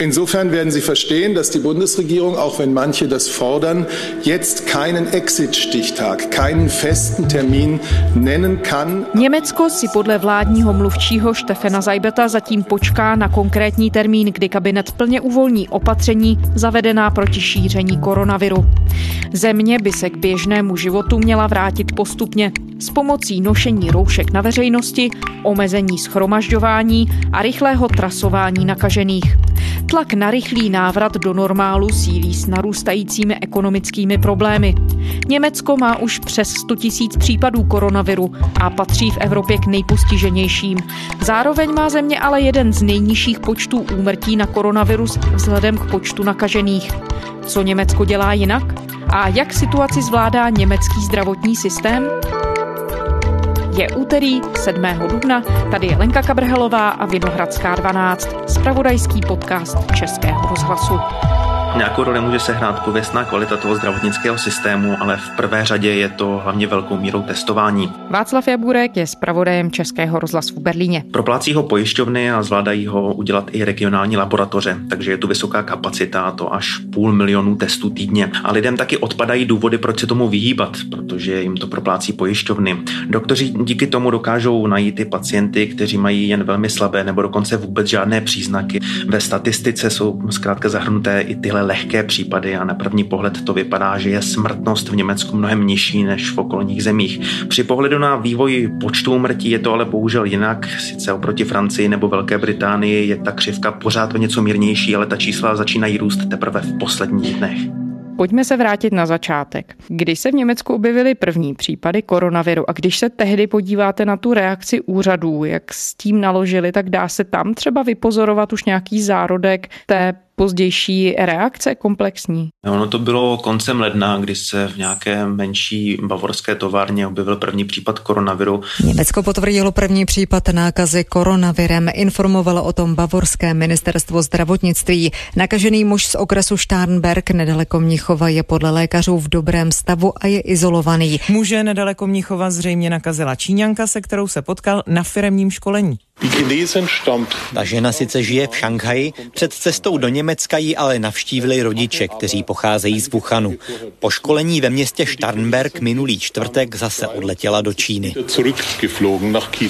Insofern werden Sie verstehen, dass die Bundesregierung, auch wenn manche das fordern, jetzt keinen Exit-Stichtag, keinen festen Termin nennen kann. Německo si podle vládního mluvčího Štefena Zajbeta zatím počká na konkrétní termín, kdy kabinet plně uvolní opatření zavedená proti šíření koronaviru. Země by se k běžnému životu měla vrátit postupně s pomocí nošení roušek na veřejnosti, omezení schromažďování a rychlého trasování nakažených. Tlak na rychlý návrat do normálu sílí s narůstajícími ekonomickými problémy. Německo má už přes 100 tisíc případů koronaviru a patří v Evropě k nejpostiženějším. Zároveň má země ale jeden z nejnižších počtů úmrtí na koronavirus vzhledem k počtu nakažených. Co Německo dělá jinak? A jak situaci zvládá německý zdravotní systém? Je úterý 7. dubna, tady je Lenka Kabrhelová a Vinohradská 12, spravodajský podcast Českého rozhlasu. Nějakou roli může sehrát pověstná kvalita toho zdravotnického systému, ale v prvé řadě je to hlavně velkou mírou testování. Václav Jaburek je zpravodajem Českého rozhlasu v Berlíně. Proplácí ho pojišťovny a zvládají ho udělat i regionální laboratoře, takže je tu vysoká kapacita, to až půl milionu testů týdně. A lidem taky odpadají důvody, proč se tomu vyhýbat, protože jim to proplácí pojišťovny. Doktoři díky tomu dokážou najít ty pacienty, kteří mají jen velmi slabé nebo dokonce vůbec žádné příznaky. Ve statistice jsou zkrátka zahrnuté i tyhle lehké případy a na první pohled to vypadá, že je smrtnost v Německu mnohem nižší než v okolních zemích. Při pohledu na vývoj počtu umrtí je to ale bohužel jinak. Sice oproti Francii nebo Velké Británii je ta křivka pořád o něco mírnější, ale ta čísla začínají růst teprve v posledních dnech. Pojďme se vrátit na začátek. Když se v Německu objevily první případy koronaviru a když se tehdy podíváte na tu reakci úřadů, jak s tím naložili, tak dá se tam třeba vypozorovat už nějaký zárodek té pozdější reakce komplexní? Ono to bylo koncem ledna, kdy se v nějaké menší bavorské továrně objevil první případ koronaviru. Německo potvrdilo první případ nákazy koronavirem. Informovalo o tom bavorské ministerstvo zdravotnictví. Nakažený muž z okresu Starnberg nedaleko Mnichova je podle lékařů v dobrém stavu a je izolovaný. Muže nedaleko Mnichova zřejmě nakazila Číňanka, se kterou se potkal na firemním školení. Ta žena sice žije v Šanghaji, před cestou do Německa ji ale navštívili rodiče, kteří pocházejí z Wuhanu. Po školení ve městě Starnberg minulý čtvrtek zase odletěla do Číny.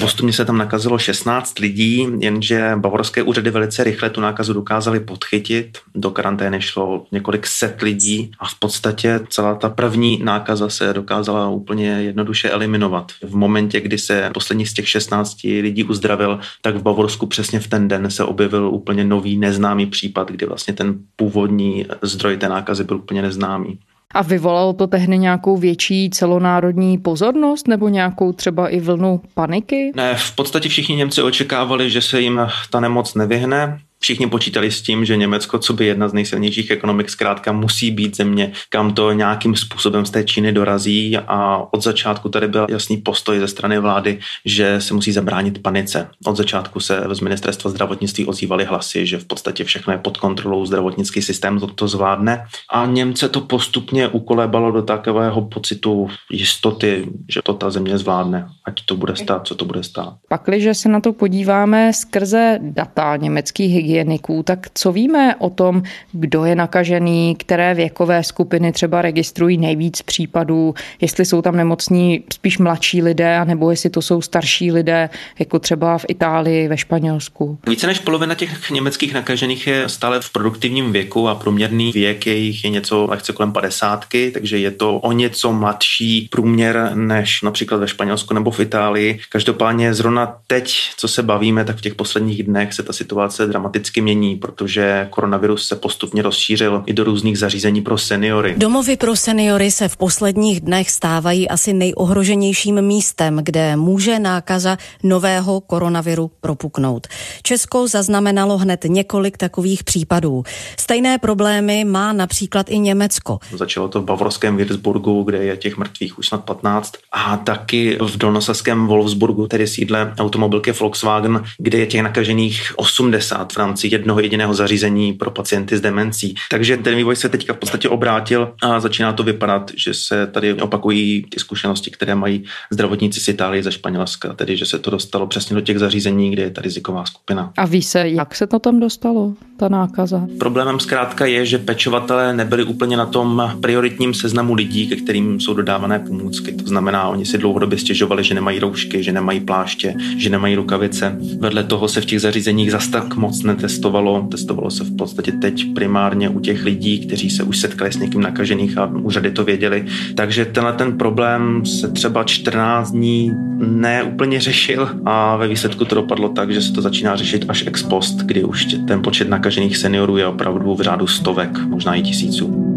Postupně se tam nakazilo 16 lidí, jenže bavorské úřady velice rychle tu nákazu dokázali podchytit. Do karantény šlo několik set lidí a v podstatě celá ta první nákaza se dokázala úplně jednoduše eliminovat. V momentě, kdy se poslední z těch 16 lidí uzdravil, tak v Bavorsku přesně v ten den se objevil úplně nový neznámý případ, kdy vlastně ten původní zdroj té nákazy byl úplně neznámý. A vyvolalo to tehdy nějakou větší celonárodní pozornost nebo nějakou třeba i vlnu paniky? Ne, v podstatě všichni Němci očekávali, že se jim ta nemoc nevyhne. Všichni počítali s tím, že Německo, co by jedna z nejsilnějších ekonomik, zkrátka musí být země, kam to nějakým způsobem z té Číny dorazí a od začátku tady byl jasný postoj ze strany vlády, že se musí zabránit panice. Od začátku se z ministerstva zdravotnictví ozývaly hlasy, že v podstatě všechno je pod kontrolou, zdravotnický systém to, to zvládne a Němce to postupně ukolébalo do takového pocitu jistoty, že to ta země zvládne, ať to bude stát, co to bude stát. Pakliže se na to podíváme skrze data německých hygieniků. Tak co víme o tom, kdo je nakažený, které věkové skupiny třeba registrují nejvíc případů, jestli jsou tam nemocní spíš mladší lidé, nebo jestli to jsou starší lidé, jako třeba v Itálii, ve Španělsku? Více než polovina těch německých nakažených je stále v produktivním věku a průměrný věk jejich je něco lehce kolem padesátky, takže je to o něco mladší průměr než například ve Španělsku nebo v Itálii. Každopádně zrovna teď, co se bavíme, tak v těch posledních dnech se ta situace dramaticky dramaticky mění, protože koronavirus se postupně rozšířil i do různých zařízení pro seniory. Domovy pro seniory se v posledních dnech stávají asi nejohroženějším místem, kde může nákaza nového koronaviru propuknout. Česko zaznamenalo hned několik takových případů. Stejné problémy má například i Německo. Začalo to v bavorském Würzburgu, kde je těch mrtvých už snad 15, a taky v dolnosaském Wolfsburgu, tedy sídle automobilky Volkswagen, kde je těch nakažených 80 v rámci rámci jednoho jediného zařízení pro pacienty s demencí. Takže ten vývoj se teďka v podstatě obrátil a začíná to vypadat, že se tady opakují ty zkušenosti, které mají zdravotníci z Itálie ze Španělska, tedy že se to dostalo přesně do těch zařízení, kde je ta riziková skupina. A ví se, jak se to tam dostalo, ta nákaza? Problémem zkrátka je, že pečovatelé nebyli úplně na tom prioritním seznamu lidí, ke kterým jsou dodávané pomůcky. To znamená, oni si dlouhodobě stěžovali, že nemají roušky, že nemají pláště, že nemají rukavice. Vedle toho se v těch zařízeních zas tak moc netestovalo. Testovalo se v podstatě teď primárně u těch lidí, kteří se už setkali s někým nakažených a úřady to věděli. Takže tenhle ten problém se třeba 14 dní neúplně řešil a ve výsledku to dopadlo tak, že se to začíná řešit až ex post, kdy už ten počet nakažených seniorů je opravdu v řádu stovek, možná i tisíců.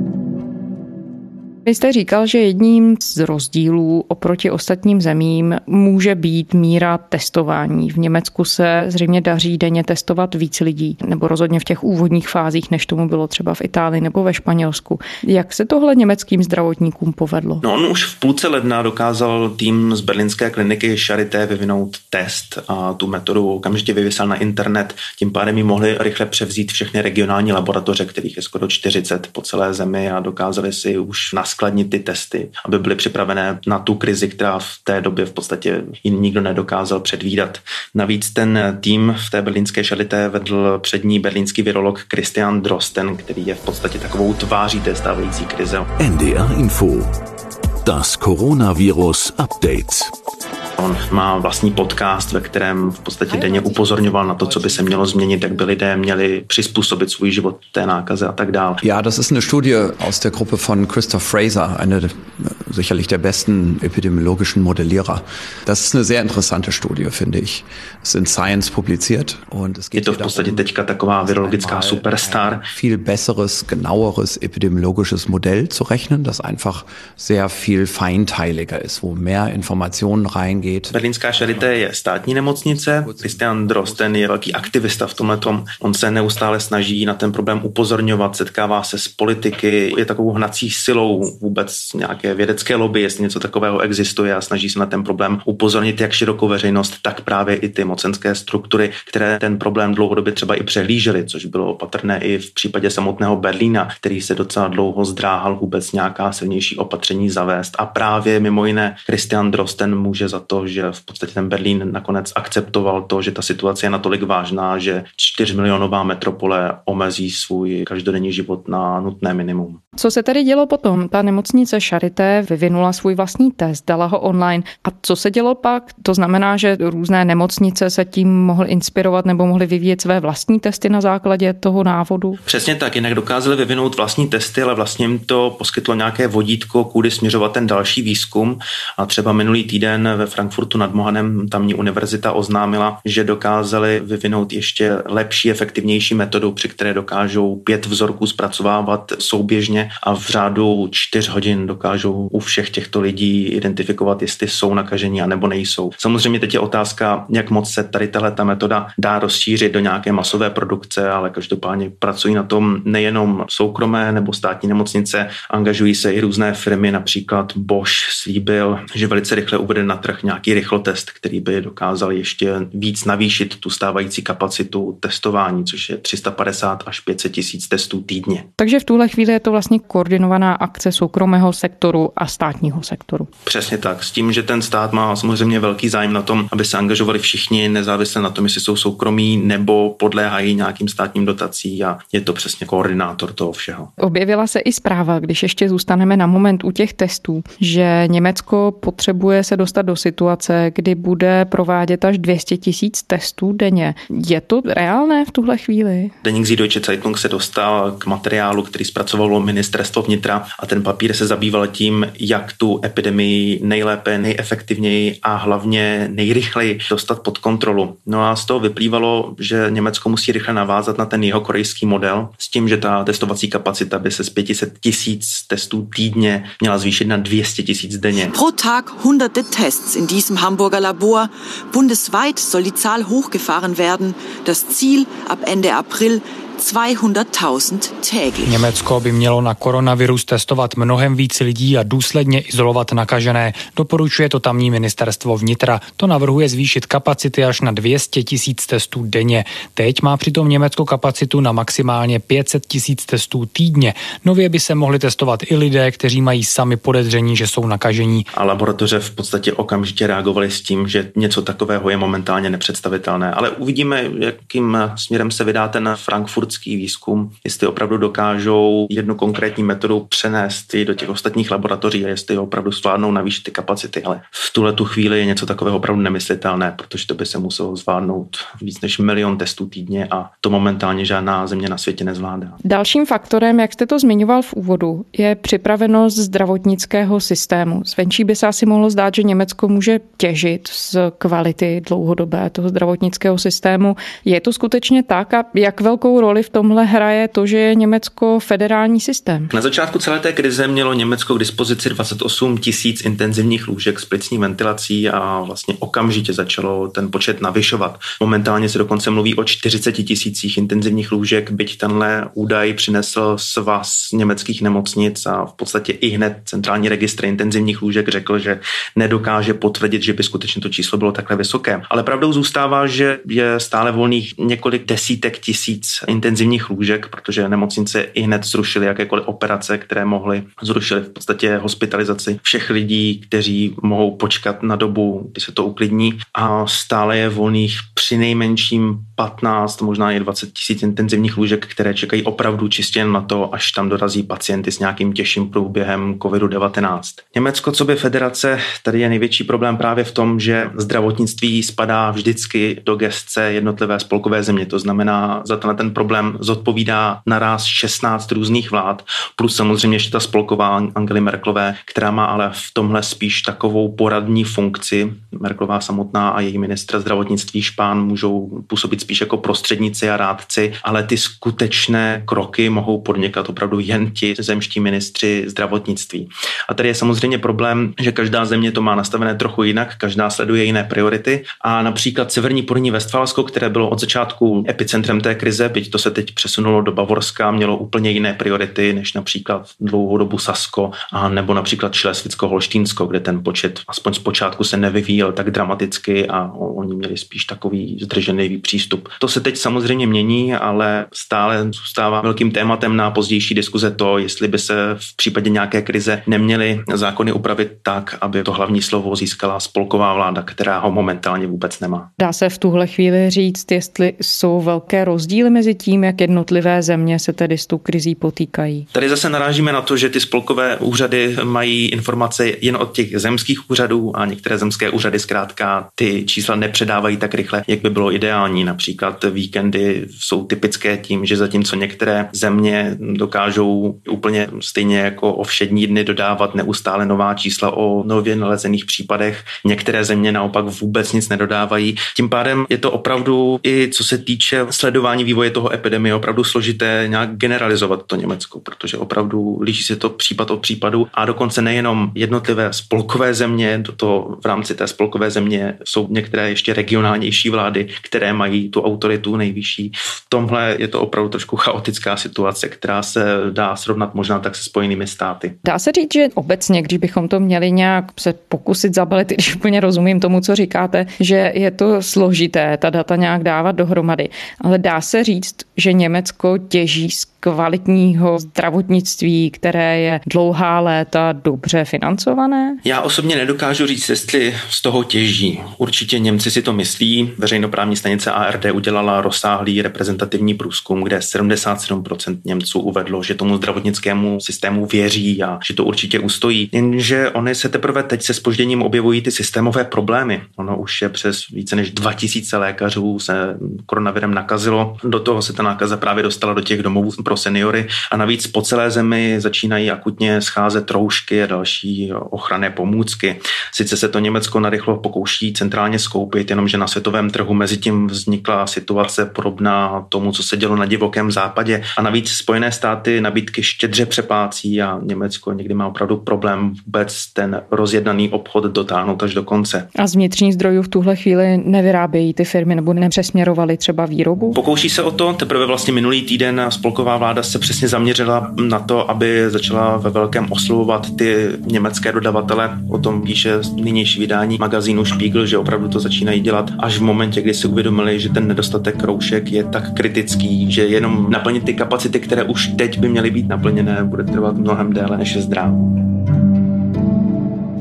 Vy jste říkal, že jedním z rozdílů oproti ostatním zemím může být míra testování. V Německu se zřejmě daří denně testovat víc lidí, nebo rozhodně v těch úvodních fázích, než tomu bylo třeba v Itálii nebo ve Španělsku. Jak se tohle německým zdravotníkům povedlo? No on už v půlce ledna dokázal tým z berlínské kliniky Charité vyvinout test a tu metodu okamžitě vyvěsal na internet. Tím pádem ji mohli rychle převzít všechny regionální laboratoře, kterých je skoro 40 po celé zemi a dokázali si už na naskladnit ty testy, aby byly připravené na tu krizi, která v té době v podstatě nikdo nedokázal předvídat. Navíc ten tým v té berlínské šalité vedl přední berlínský virolog Christian Drosten, který je v podstatě takovou tváří té stávající krize. NDR Info. Das Coronavirus Update. On má vlastní podcast, ve kterém v podstatě denně upozorňoval na to, co by se mělo změnit, jak by lidé měli přizpůsobit svůj život té nákaze a tak dále. Ja, das ist eine Studie aus der Gruppe von Christoph Fraser, eine sicherlich der besten epidemiologischen Modellierer. Das ist eine sehr interessante Studie, finde ich. Es ist in Science publiziert und es geht Je to v podstatě teďka taková virologická superstar. Viel besseres, genaueres epidemiologisches Modell zu rechnen, das einfach sehr viel feinteiliger ist, wo mehr Informationen geht. Berlínská Charité je státní nemocnice. Christian Drosten je velký aktivista v tomhle. On se neustále snaží na ten problém upozorňovat, setkává se s politiky, je takovou hnací silou vůbec nějaké vědecké lobby, jestli něco takového existuje a snaží se na ten problém upozornit jak širokou veřejnost, tak právě i ty mocenské struktury, které ten problém dlouhodobě třeba i přehlížely, což bylo patrné i v případě samotného Berlína, který se docela dlouho zdráhal vůbec nějaká silnější opatření zavést. A právě mimo jiné Christian Drosten může za to, že v podstatě ten Berlín nakonec akceptoval to, že ta situace je natolik vážná, že 4 milionová metropole omezí svůj každodenní život na nutné minimum. Co se tedy dělo potom? Ta nemocnice Charité vyvinula svůj vlastní test, dala ho online. A co se dělo pak? To znamená, že různé nemocnice se tím mohly inspirovat nebo mohly vyvíjet své vlastní testy na základě toho návodu? Přesně tak, jinak dokázali vyvinout vlastní testy, ale vlastně jim to poskytlo nějaké vodítko, kudy směřovat ten další výzkum. A třeba minulý týden ve Frankfurtu nad Mohanem tamní univerzita oznámila, že dokázali vyvinout ještě lepší, efektivnější metodu, při které dokážou pět vzorků zpracovávat souběžně a v řádu čtyř hodin dokážou u všech těchto lidí identifikovat, jestli jsou nakažení a nebo nejsou. Samozřejmě teď je otázka, jak moc se tady tahle ta metoda dá rozšířit do nějaké masové produkce, ale každopádně pracují na tom nejenom soukromé nebo státní nemocnice, angažují se i různé firmy, například Bosch slíbil, že velice rychle uvede na trh nějaký rychlotest, který by dokázal ještě víc navýšit tu stávající kapacitu testování, což je 350 až 500 tisíc testů týdně. Takže v tuhle chvíli je to vlastně koordinovaná akce soukromého sektoru a státního sektoru. Přesně tak, s tím, že ten stát má samozřejmě velký zájem na tom, aby se angažovali všichni, nezávisle na tom, jestli jsou soukromí nebo podléhají nějakým státním dotací a je to přesně koordinátor toho všeho. Objevila se i zpráva, když ještě zůstaneme na moment u těch testů, že Německo potřebuje se dostat do situace, kdy bude provádět až 200 tisíc testů denně. Je to reálné v tuhle chvíli? Deník Süddeutsche Zeitung se dostal k materiálu, který zpracovalo ministerstvo vnitra a ten papír se zabýval tím, jak tu epidemii nejlépe, nejefektivněji a hlavně nejrychleji dostat pod kontrolu. No a z toho vyplývalo, že Německo musí rychle navázat na ten jeho korejský model s tím, že ta testovací kapacita by se z 500 tisíc testů týdně měla zvýšit na 200 tisíc denně. Pro Tag hunderte Tests in diesem Hamburger Labor. Bundesweit soll die Zahl hochgefahren werden. Das Ziel ab Ende April 200.000 täglich. Německo by mělo na koronavirus testovat mnohem víc lidí a důsledně izolovat nakažené. Doporučuje to tamní ministerstvo vnitra. To navrhuje zvýšit kapacity až na 200 tisíc testů denně. Teď má přitom Německo kapacitu na maximálně 500 tisíc testů týdně. Nově by se mohli testovat i lidé, kteří mají sami podezření, že jsou nakažení. A laboratoře v podstatě okamžitě reagovaly s tím, že něco takového je momentálně nepředstavitelné. Ale uvidíme, jakým směrem se vydá ten frankfurtský výzkum, jestli opravdu dokážou jednu konkrétní metodu přenést i do těch ostatních laboratoří a jestli opravdu zvládnou navýšit ty kapacity. Ale v tuhle tu chvíli je něco takového opravdu nemyslitelné, protože to by se muselo zvládnout víc než milion testů týdně a to momentálně žádná země na světě nezvládá. Dalším faktorem, jak jste to zmiňoval v úvodu, je připravenost zdravotnického systému. Zvenčí by se asi mohlo zdát, že Německo může těžit z kvality dlouhodobé toho zdravotnického systému. Je to skutečně tak a jak velkou roli v tomhle hraje to, že je Německo federální systém? Na začátku celé té krize mělo Německo k dispozici 28 tisíc intenzivních lůžek s plicní ventilací a vlastně okamžitě začalo ten počet navyšovat. Momentálně se dokonce mluví o 40 tisících intenzivních lůžek, byť tenhle údaj přinesl svaz německých nemocnic a v podstatě i hned centrální registr intenzivních lůžek řekl, že nedokáže potvrdit, že by skutečně to číslo bylo takhle vysoké. Ale pravdou zůstává, že je stále volných několik desítek tisíc intenzivních lůžek, protože nemocnice i hned zrušily jakékoliv operace, které mohly, zrušily v podstatě hospitalizaci všech lidí, kteří mohou počkat na dobu, kdy se to uklidní a stále je volných při nejmenším 15, možná i 20 tisíc intenzivních lůžek, které čekají opravdu čistě na to, až tam dorazí pacienty s nějakým těžším průběhem COVID-19. Německo, co by federace, tady je největší problém právě v tom, že zdravotnictví spadá vždycky do gestce jednotlivé spolkové země. To znamená, za ten problém zodpovídá naraz 16 různých vlád, plus samozřejmě ještě ta spolková Angely Merklové, která má ale v tomhle spíš takovou poradní funkci. Merklová samotná a její ministra zdravotnictví Špán můžou působit spíš jako prostředníci a rádci, ale ty skutečné kroky mohou podnikat opravdu jen ti zemští ministři zdravotnictví. A tady je samozřejmě problém, že každá země to má nastavené trochu jinak, každá sleduje jiné priority a například Severní Porní Vestfálsko, které bylo od začátku epicentrem té krize, byť to se teď přesunulo do Bavorska, mělo úplně jiné priority než například dlouhou dobu Sasko a nebo například Šlesvicko-Holštínsko, kde ten počet aspoň zpočátku se nevyvíjel tak dramaticky a oni měli spíš takový zdrženlivý přístup. To se teď samozřejmě mění, ale stále zůstává velkým tématem na pozdější diskuze to, jestli by se v případě nějaké krize neměly zákony upravit tak, aby to hlavní slovo získala spolková vláda, která ho momentálně vůbec nemá. Dá se v tuhle chvíli říct, jestli jsou velké rozdíly mezi tím, jak jednotlivé země se tedy s tou krizí potýkají? Tady zase narážíme na to, že ty spolkové úřady mají informace jen od těch zemských úřadů a některé zemské úřady zkrátka ty čísla nepředávají tak rychle, jak by bylo ideální. Například víkendy jsou typické tím, že zatímco některé země dokážou úplně stejně jako o všední dny dodávat neustále nová čísla o nově nalezených případech, některé země naopak vůbec nic nedodávají. Tím pádem je to opravdu i co se týče sledování vývoje toho epidemie opravdu složité nějak generalizovat to Německo, protože opravdu liší se to případ od případu a dokonce nejenom jednotlivé spolkové země, do toho v rámci té spolkové země jsou některé ještě regionálnější vlády, které mají tu autoritu nejvyšší. V tomhle je to opravdu trošku chaotická situace, která se dá srovnat možná tak se spojenými státy. Dá se říct, že obecně, když bychom to měli nějak se pokusit zabalit, když úplně rozumím tomu, co říkáte, že je to složité ta data nějak dávat dohromady, ale dá se říct, že Německo těží z kvalitního zdravotnictví, které je dlouhá léta dobře financované? Já osobně nedokážu říct, jestli z toho těží. Určitě Němci si to myslí. Veřejnoprávní stanice ARD udělala rozsáhlý reprezentativní průzkum, kde 77% Němců uvedlo, že tomu zdravotnickému systému věří a že to určitě ustojí. Jenže oni se teprve teď se spožděním objevují ty systémové problémy. Ono už je přes více než 2000 lékařů se koronavirem nakazilo. Do toho se ta nákaza právě dostala do těch domovů pro seniory a navíc po celé zemi začínají akutně scházet roušky a další ochranné pomůcky. Sice se to Německo narychlo pokouší centrálně skoupit, jenomže na světovém trhu mezi tím vznikla situace podobná tomu, co se dělo na divokém západě. A navíc Spojené státy nabídky štědře přeplácí a Německo někdy má opravdu problém vůbec ten rozjednaný obchod dotáhnout až do konce. A z vnitřních zdrojů v tuhle chvíli nevyrábějí ty firmy nebo nepřesměrovali třeba výrobu? Pokouší se o to, Teprve vlastně minulý týden spolková vláda se přesně zaměřila na to, aby začala ve velkém oslovovat ty německé dodavatele. O tom píše nynější vydání magazínu Spiegel, že opravdu to začínají dělat až v momentě, kdy si uvědomili, že ten nedostatek roušek je tak kritický, že jenom naplnit ty kapacity, které už teď by měly být naplněné, bude trvat mnohem déle než je zdrá.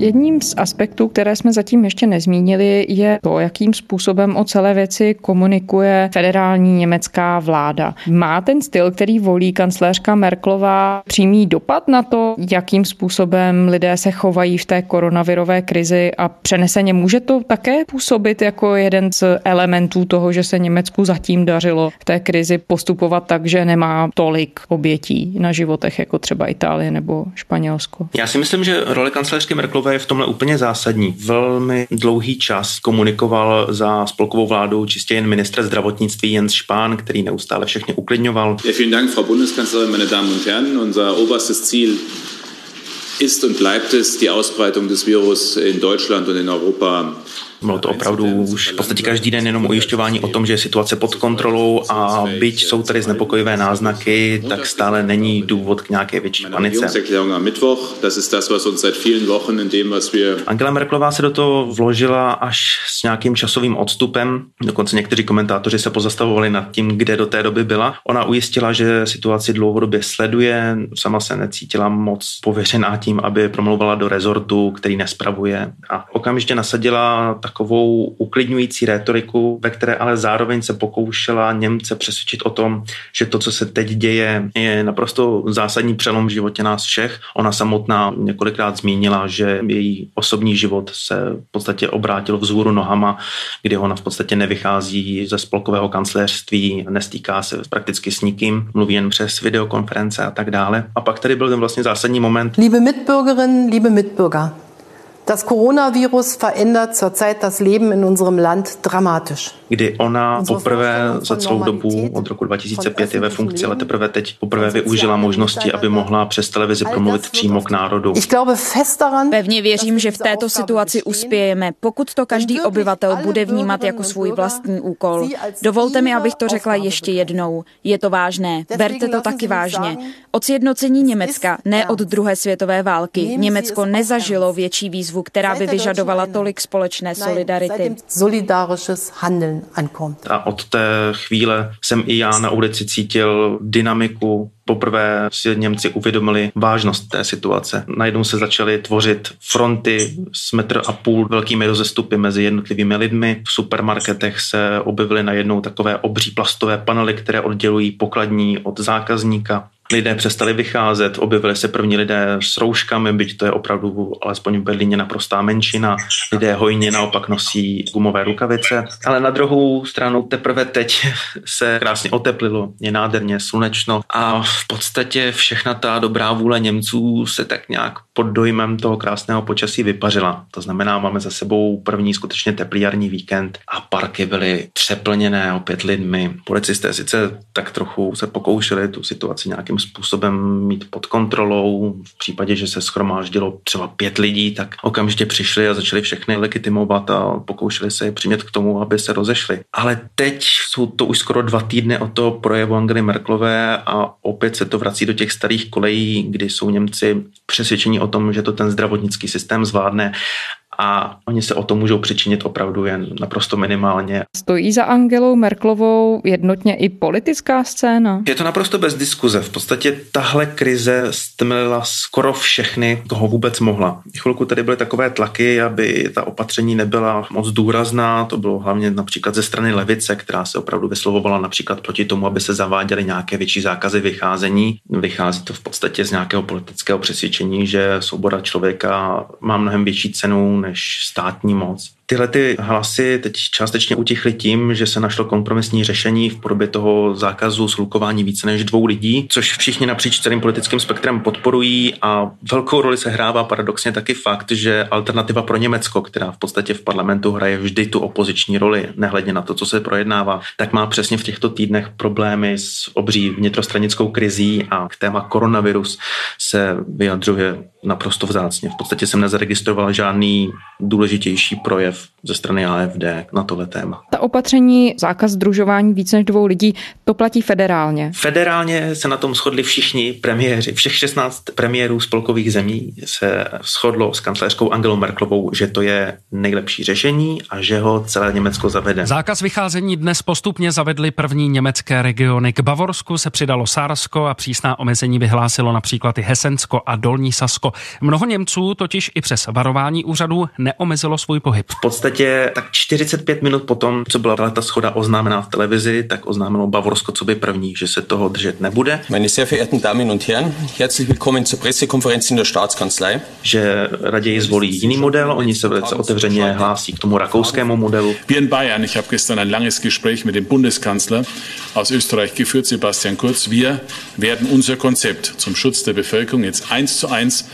Jedním z aspektů, které jsme zatím ještě nezmínili, je to, jakým způsobem o celé věci komunikuje federální německá vláda. Má ten styl, který volí kancléřka Merklová, přímý dopad na to, jakým způsobem lidé se chovají v té koronavirové krizi a přeneseně může to také působit jako jeden z elementů toho, že se Německu zatím dařilo v té krizi postupovat tak, že nemá tolik obětí na životech jako třeba Itálie nebo Španělsko. Já si myslím, že role kancléřky Merklové je v tomhle úplně zásadní. Velmi dlouhý čas komunikoval za spolkovou vládu čistě jen ministr zdravotnictví Jens Spahn, který neustále všechny uklidňoval. Vielen Dank, Frau Bundeskanzlerin, meine Damen und Herren. Unser oberstes Ziel ist und bleibt es, die Ausbreitung des Virus in Deutschland und in Europa bylo to opravdu už v podstatě každý den jenom ujišťování o tom, že je situace pod kontrolou a byť jsou tady znepokojivé náznaky, tak stále není důvod k nějaké větší panice. Angela Merklová se do toho vložila až s nějakým časovým odstupem. Dokonce někteří komentátoři se pozastavovali nad tím, kde do té doby byla. Ona ujistila, že situaci dlouhodobě sleduje, sama se necítila moc pověřená tím, aby promluvala do rezortu, který nespravuje a okamžitě nasadila tak takovou uklidňující rétoriku, ve které ale zároveň se pokoušela Němce přesvědčit o tom, že to, co se teď děje, je naprosto zásadní přelom v životě nás všech. Ona samotná několikrát zmínila, že její osobní život se v podstatě obrátil vzhůru nohama, kdy ona v podstatě nevychází ze spolkového kancléřství, nestýká se prakticky s nikým, mluví jen přes videokonference a tak dále. A pak tady byl ten vlastně zásadní moment. Liebe Mitbürgerinnen, liebe Mitbürger, Das Coronavirus verändert zurzeit das Leben in unserem Land dramatisch. Kdy ona poprvé za celou dobu od roku 2005 je ve funkci, ale teprve teď poprvé využila možnosti, aby mohla přes televizi promluvit přímo k národu. Pevně věřím, že v této situaci uspějeme, pokud to každý obyvatel bude vnímat jako svůj vlastní úkol. Dovolte mi, abych to řekla ještě jednou. Je to vážné. Berte to taky vážně. Od sjednocení Německa, ne od druhé světové války, Německo nezažilo větší výzvu výzvu, která by vyžadovala tolik společné solidarity. A od té chvíle jsem i já na ulici cítil dynamiku poprvé si Němci uvědomili vážnost té situace. Najednou se začaly tvořit fronty s metr a půl velkými rozestupy mezi jednotlivými lidmi. V supermarketech se objevily najednou takové obří plastové panely, které oddělují pokladní od zákazníka lidé přestali vycházet, objevili se první lidé s rouškami, byť to je opravdu alespoň v Berlíně naprostá menšina. Lidé hojně naopak nosí gumové rukavice, ale na druhou stranu teprve teď se krásně oteplilo, je nádherně slunečno a v podstatě všechna ta dobrá vůle Němců se tak nějak pod dojmem toho krásného počasí vypařila. To znamená, máme za sebou první skutečně teplý jarní víkend a parky byly přeplněné opět lidmi. Policisté sice tak trochu se pokoušeli tu situaci nějakým způsobem mít pod kontrolou. V případě, že se schromáždilo třeba pět lidí, tak okamžitě přišli a začali všechny legitimovat a pokoušeli se je přimět k tomu, aby se rozešli. Ale teď jsou to už skoro dva týdny od toho projevu Angely Merklové a opět se to vrací do těch starých kolejí, kdy jsou Němci přesvědčení o tom, že to ten zdravotnický systém zvládne a oni se o to můžou přičinit opravdu jen naprosto minimálně. Stojí za Angelou Merklovou jednotně i politická scéna? Je to naprosto bez diskuze. V podstatě tahle krize stmelila skoro všechny, koho vůbec mohla. Chvilku tady byly takové tlaky, aby ta opatření nebyla moc důrazná. To bylo hlavně například ze strany levice, která se opravdu vyslovovala například proti tomu, aby se zaváděly nějaké větší zákazy vycházení. Vychází to v podstatě z nějakého politického přesvědčení, že svoboda člověka má mnohem větší cenu než státní moc. Tyhle ty hlasy teď částečně utichly tím, že se našlo kompromisní řešení v podobě toho zákazu slukování více než dvou lidí, což všichni napříč celým politickým spektrem podporují a velkou roli se hrává paradoxně taky fakt, že alternativa pro Německo, která v podstatě v parlamentu hraje vždy tu opoziční roli, nehledně na to, co se projednává, tak má přesně v těchto týdnech problémy s obří vnitrostranickou krizí a k téma koronavirus se vyjadřuje naprosto vzácně. V podstatě jsem nezaregistroval žádný důležitější projev ze strany AFD na tohle téma. Ta opatření, zákaz združování více než dvou lidí, to platí federálně. Federálně se na tom shodli všichni premiéři, všech 16 premiérů spolkových zemí se shodlo s kancelářkou Angelou Merklovou, že to je nejlepší řešení a že ho celé Německo zavede. Zákaz vycházení dnes postupně zavedly první německé regiony. K Bavorsku se přidalo Sársko a přísná omezení vyhlásilo například i Hesensko a Dolní Sasko. Mnoho Němců totiž i přes varování úřadů neomezilo svůj pohyb. V podstatě tak 45 minut potom, co byla ta schoda oznámená v televizi, tak oznámilo Bavorsko, co by první, že se toho držet nebude. Meine sehr verehrten Damen und Herren, herzlich willkommen zur Pressekonferenz in der Staatskanzlei. Že raději zvolí jiný model, oni se velice otevřeně hlásí k tomu rakouskému modelu. Wir in Bayern, ich habe gestern ein langes Gespräch mit dem Bundeskanzler aus Österreich geführt, Sebastian Kurz. Wir werden unser Konzept zum Schutz der Bevölkerung jetzt eins zu eins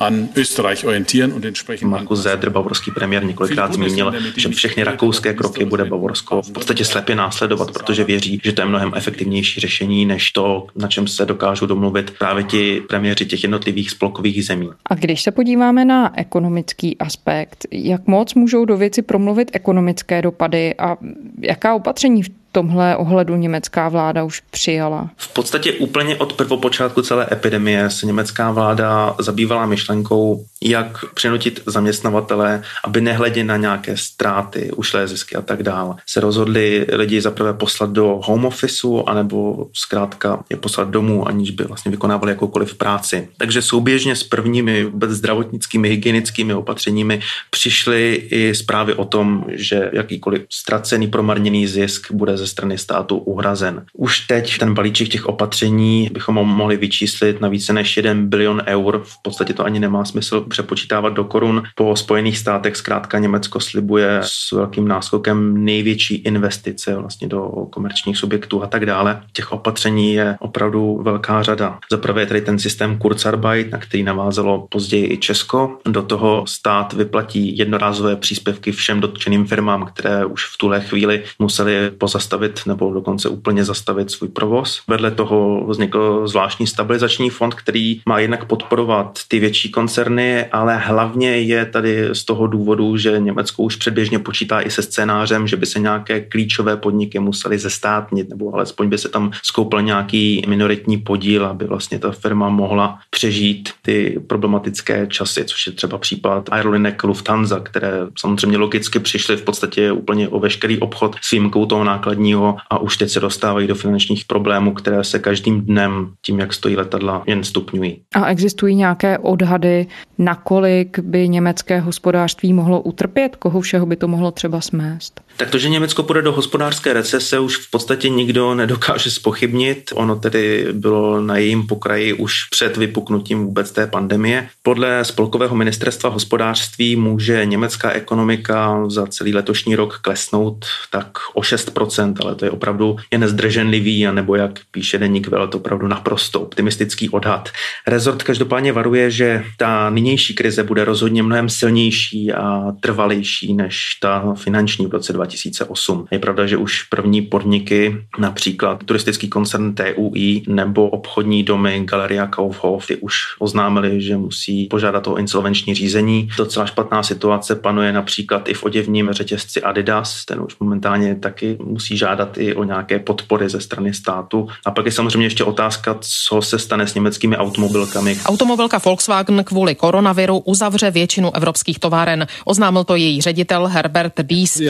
an Österreich orientieren und entsprechend Markus Zedr, bavorský premiér, několikrát zmínil, že všechny rakouské kroky bude Bavorsko v podstatě slepě následovat, protože věří, že to je mnohem efektivnější řešení než to, na čem se dokážou domluvit právě ti premiéři těch jednotlivých spolkových zemí. A když se podíváme na ekonomický aspekt, jak moc můžou do věci promluvit ekonomické dopady a jaká opatření v tomhle ohledu německá vláda už přijala? V podstatě úplně od prvopočátku celé epidemie se německá vláda zabývala myšlenkou, jak přinutit zaměstnavatele, aby nehledě na nějaké ztráty, ušlé zisky a tak dále. Se rozhodli lidi zaprvé poslat do home officeu, anebo zkrátka je poslat domů, aniž by vlastně vykonávali jakoukoliv práci. Takže souběžně s prvními vůbec zdravotnickými, hygienickými opatřeními přišly i zprávy o tom, že jakýkoliv ztracený, promarněný zisk bude ze strany státu uhrazen. Už teď ten balíček těch opatření bychom mohli vyčíslit na více než 1 bilion eur. V podstatě to ani nemá smysl přepočítávat do korun. Po Spojených státech zkrátka Německo slibuje s velkým náskokem největší investice vlastně do komerčních subjektů a tak dále. Těch opatření je opravdu velká řada. Za prvé je tady ten systém Kurzarbeit, na který navázalo později i Česko. Do toho stát vyplatí jednorázové příspěvky všem dotčeným firmám, které už v tuhle chvíli museli pozastavit nebo dokonce úplně zastavit svůj provoz. Vedle toho vznikl zvláštní stabilizační fond, který má jednak podporovat ty větší koncerny, ale hlavně je tady z toho důvodu, že Německo už předběžně počítá i se scénářem, že by se nějaké klíčové podniky musely zestátnit, nebo alespoň by se tam skoupil nějaký minoritní podíl, aby vlastně ta firma mohla přežít ty problematické časy, což je třeba případ aerolinek Lufthansa, které samozřejmě logicky přišly v podstatě úplně o veškerý obchod s výjimkou toho nákladního a už teď se dostávají do finančních problémů, které se každým dnem tím, jak stojí letadla, jen stupňují. A existují nějaké odhady, nakolik by německé hospodářství mohlo utrpět, koho všeho by to mohlo třeba smést? Tak to, že Německo půjde do hospodářské recese, už v podstatě nikdo nedokáže spochybnit. Ono tedy bylo na jejím pokraji už před vypuknutím vůbec té pandemie. Podle spolkového ministerstva hospodářství může německá ekonomika za celý letošní rok klesnout tak o 6%, ale to je opravdu jen zdrženlivý, anebo jak píše deník Welt, opravdu naprosto optimistický odhad. Rezort každopádně varuje, že ta nynější krize bude rozhodně mnohem silnější a trvalejší než ta finanční v roce 2008. Je pravda, že už první podniky, například turistický koncern TUI nebo obchodní domy Galeria Kaufhof, ty už oznámili, že musí požádat o insolvenční řízení. Docela špatná situace panuje například i v oděvním řetězci Adidas, ten už momentálně taky musí žádat i o nějaké podpory ze strany státu. A pak je samozřejmě ještě otázka, co se stane s německými automobilkami. Automobilka Volkswagen kvůli koronaviru uzavře většinu evropských továren. Oznámil to její ředitel Herbert Dies.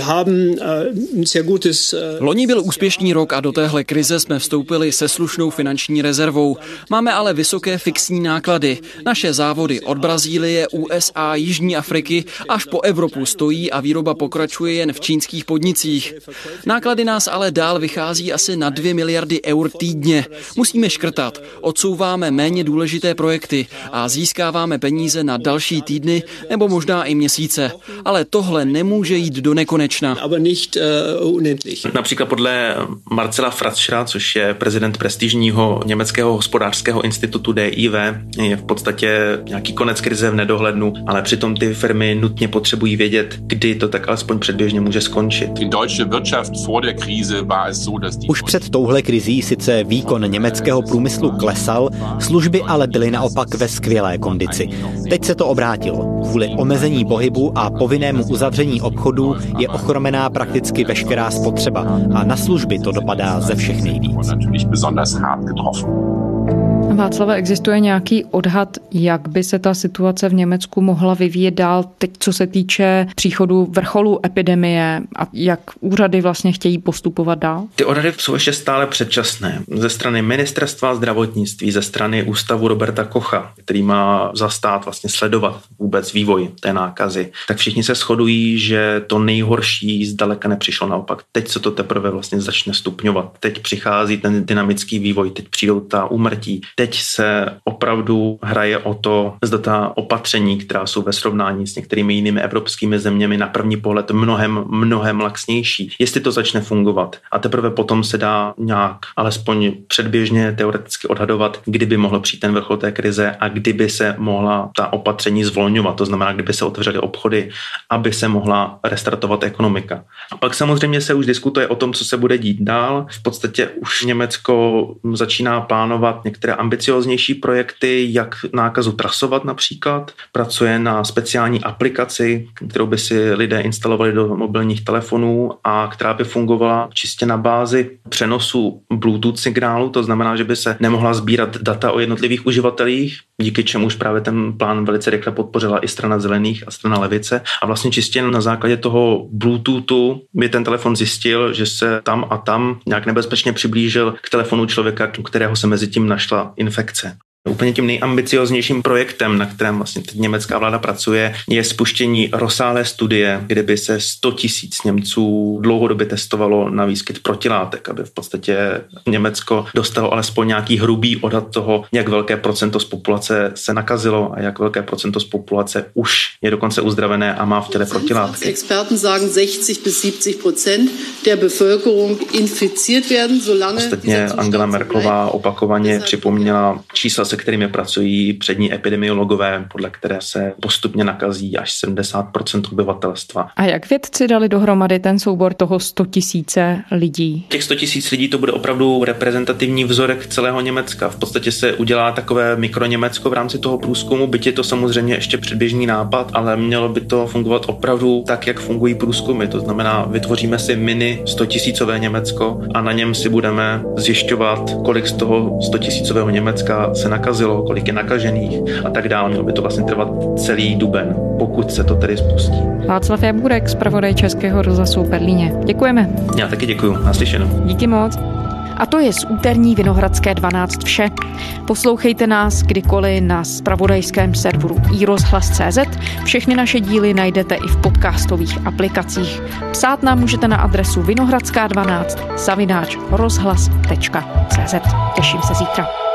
Loni byl úspěšný rok a do téhle krize jsme vstoupili se slušnou finanční rezervou. Máme ale vysoké fixní náklady. Naše závody od Brazílie, USA, Jižní Afriky až po Evropu stojí a výroba pokračuje jen v čínských podnicích. Náklady nás ale dál vychází asi na 2 miliardy eur týdně. Musíme škrtat, odsouváme méně důležité projekty a získáváme peníze na další týdny nebo možná i měsíce. Ale tohle nemůže jít do nekonečna. Aber nicht uh, unendlich. Například podle Marcela Fratzschera, což je prezident prestižního německého hospodářského institutu DIV, je v podstatě nějaký konec krize v nedohlednu, ale přitom ty firmy nutně potřebují vědět, kdy to tak alespoň předběžně může skončit. Už před touhle krizí sice výkon německého průmyslu klesal, služby ale byly naopak ve skvělé kondici. Teď se to obrátilo. Kvůli omezení pohybu a povinnému uzavření obchodů je ochromená prakticky veškerá spotřeba a na služby to dopadá ze všech nejvíc. Václave, existuje nějaký odhad, jak by se ta situace v Německu mohla vyvíjet dál, teď co se týče příchodu vrcholu epidemie a jak úřady vlastně chtějí postupovat dál? Ty odhady jsou ještě stále předčasné. Ze strany ministerstva zdravotnictví, ze strany ústavu Roberta Kocha, který má zastát vlastně sledovat vůbec vývoj té nákazy, tak všichni se shodují, že to nejhorší zdaleka nepřišlo naopak. Teď se to teprve vlastně začne stupňovat. Teď přichází ten dynamický vývoj, teď přijdou ta úmrtí, teď se opravdu hraje o to, zda ta opatření, která jsou ve srovnání s některými jinými evropskými zeměmi na první pohled mnohem, mnohem laxnější, jestli to začne fungovat. A teprve potom se dá nějak, alespoň předběžně teoreticky odhadovat, kdyby mohl přijít ten vrchol té krize a kdyby se mohla ta opatření zvolňovat. To znamená, kdyby se otevřely obchody, aby se mohla restartovat ekonomika. A pak samozřejmě se už diskutuje o tom, co se bude dít dál. V podstatě už Německo začíná plánovat některé ambicioznější projekty, jak nákazu trasovat například. Pracuje na speciální aplikaci, kterou by si lidé instalovali do mobilních telefonů a která by fungovala čistě na bázi přenosu Bluetooth signálu, to znamená, že by se nemohla sbírat data o jednotlivých uživatelích, díky čemuž právě ten plán velice rychle podpořila i strana zelených a strana levice. A vlastně čistě na základě toho Bluetoothu by ten telefon zjistil, že se tam a tam nějak nebezpečně přiblížil k telefonu člověka, kterého se mezi tím našla infekce. Úplně tím nejambicioznějším projektem, na kterém vlastně teď německá vláda pracuje, je spuštění rozsáhlé studie, kde by se 100 tisíc Němců dlouhodobě testovalo na výskyt protilátek, aby v podstatě Německo dostalo alespoň nějaký hrubý odhad toho, jak velké procento z populace se nakazilo a jak velké procento z populace už je dokonce uzdravené a má v těle protilátky. Experten sagen 60 bis 70 Prozent der Bevölkerung infiziert werden, solange Ostatně Angela Merklová opakovaně připomněla čísla, se kterými pracují přední epidemiologové, podle které se postupně nakazí až 70% obyvatelstva. A jak vědci dali dohromady ten soubor toho 100 tisíce lidí? Těch 100 tisíc lidí to bude opravdu reprezentativní vzorek celého Německa. V podstatě se udělá takové mikroněmecko v rámci toho průzkumu, byť je to samozřejmě ještě předběžný nápad, ale mělo by to fungovat opravdu tak, jak fungují průzkumy. To znamená, vytvoříme si mini 100 tisícové Německo a na něm si budeme zjišťovat, kolik z toho 100 tisícového Německa se nakazí nakazilo, kolik je nakažených a tak dále. Mělo by to vlastně trvat celý duben, pokud se to tedy spustí. Václav Jaburek, zpravodaj Českého rozhlasu v Berlíně. Děkujeme. Já taky děkuji. Naslyšenou. Díky moc. A to je z úterní Vinohradské 12 vše. Poslouchejte nás kdykoliv na spravodajském serveru iRozhlas.cz. Všechny naše díly najdete i v podcastových aplikacích. Psát nám můžete na adresu vinohradská12 savináč rozhlas.cz. Těším se zítra.